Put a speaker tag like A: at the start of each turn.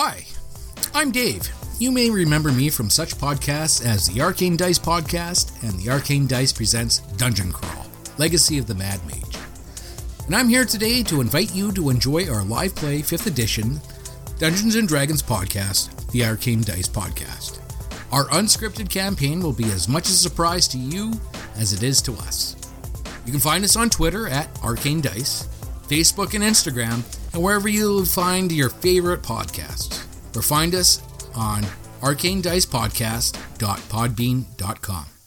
A: Hi, I'm Dave. You may remember me from such podcasts as the Arcane Dice Podcast and the Arcane Dice Presents Dungeon Crawl Legacy of the Mad Mage. And I'm here today to invite you to enjoy our live play 5th edition Dungeons and Dragons podcast, the Arcane Dice Podcast. Our unscripted campaign will be as much a surprise to you as it is to us. You can find us on Twitter at Arcane Dice, Facebook and Instagram, and wherever you'll find your favorite podcasts. Or find us on arcanedicepodcast.podbean.com.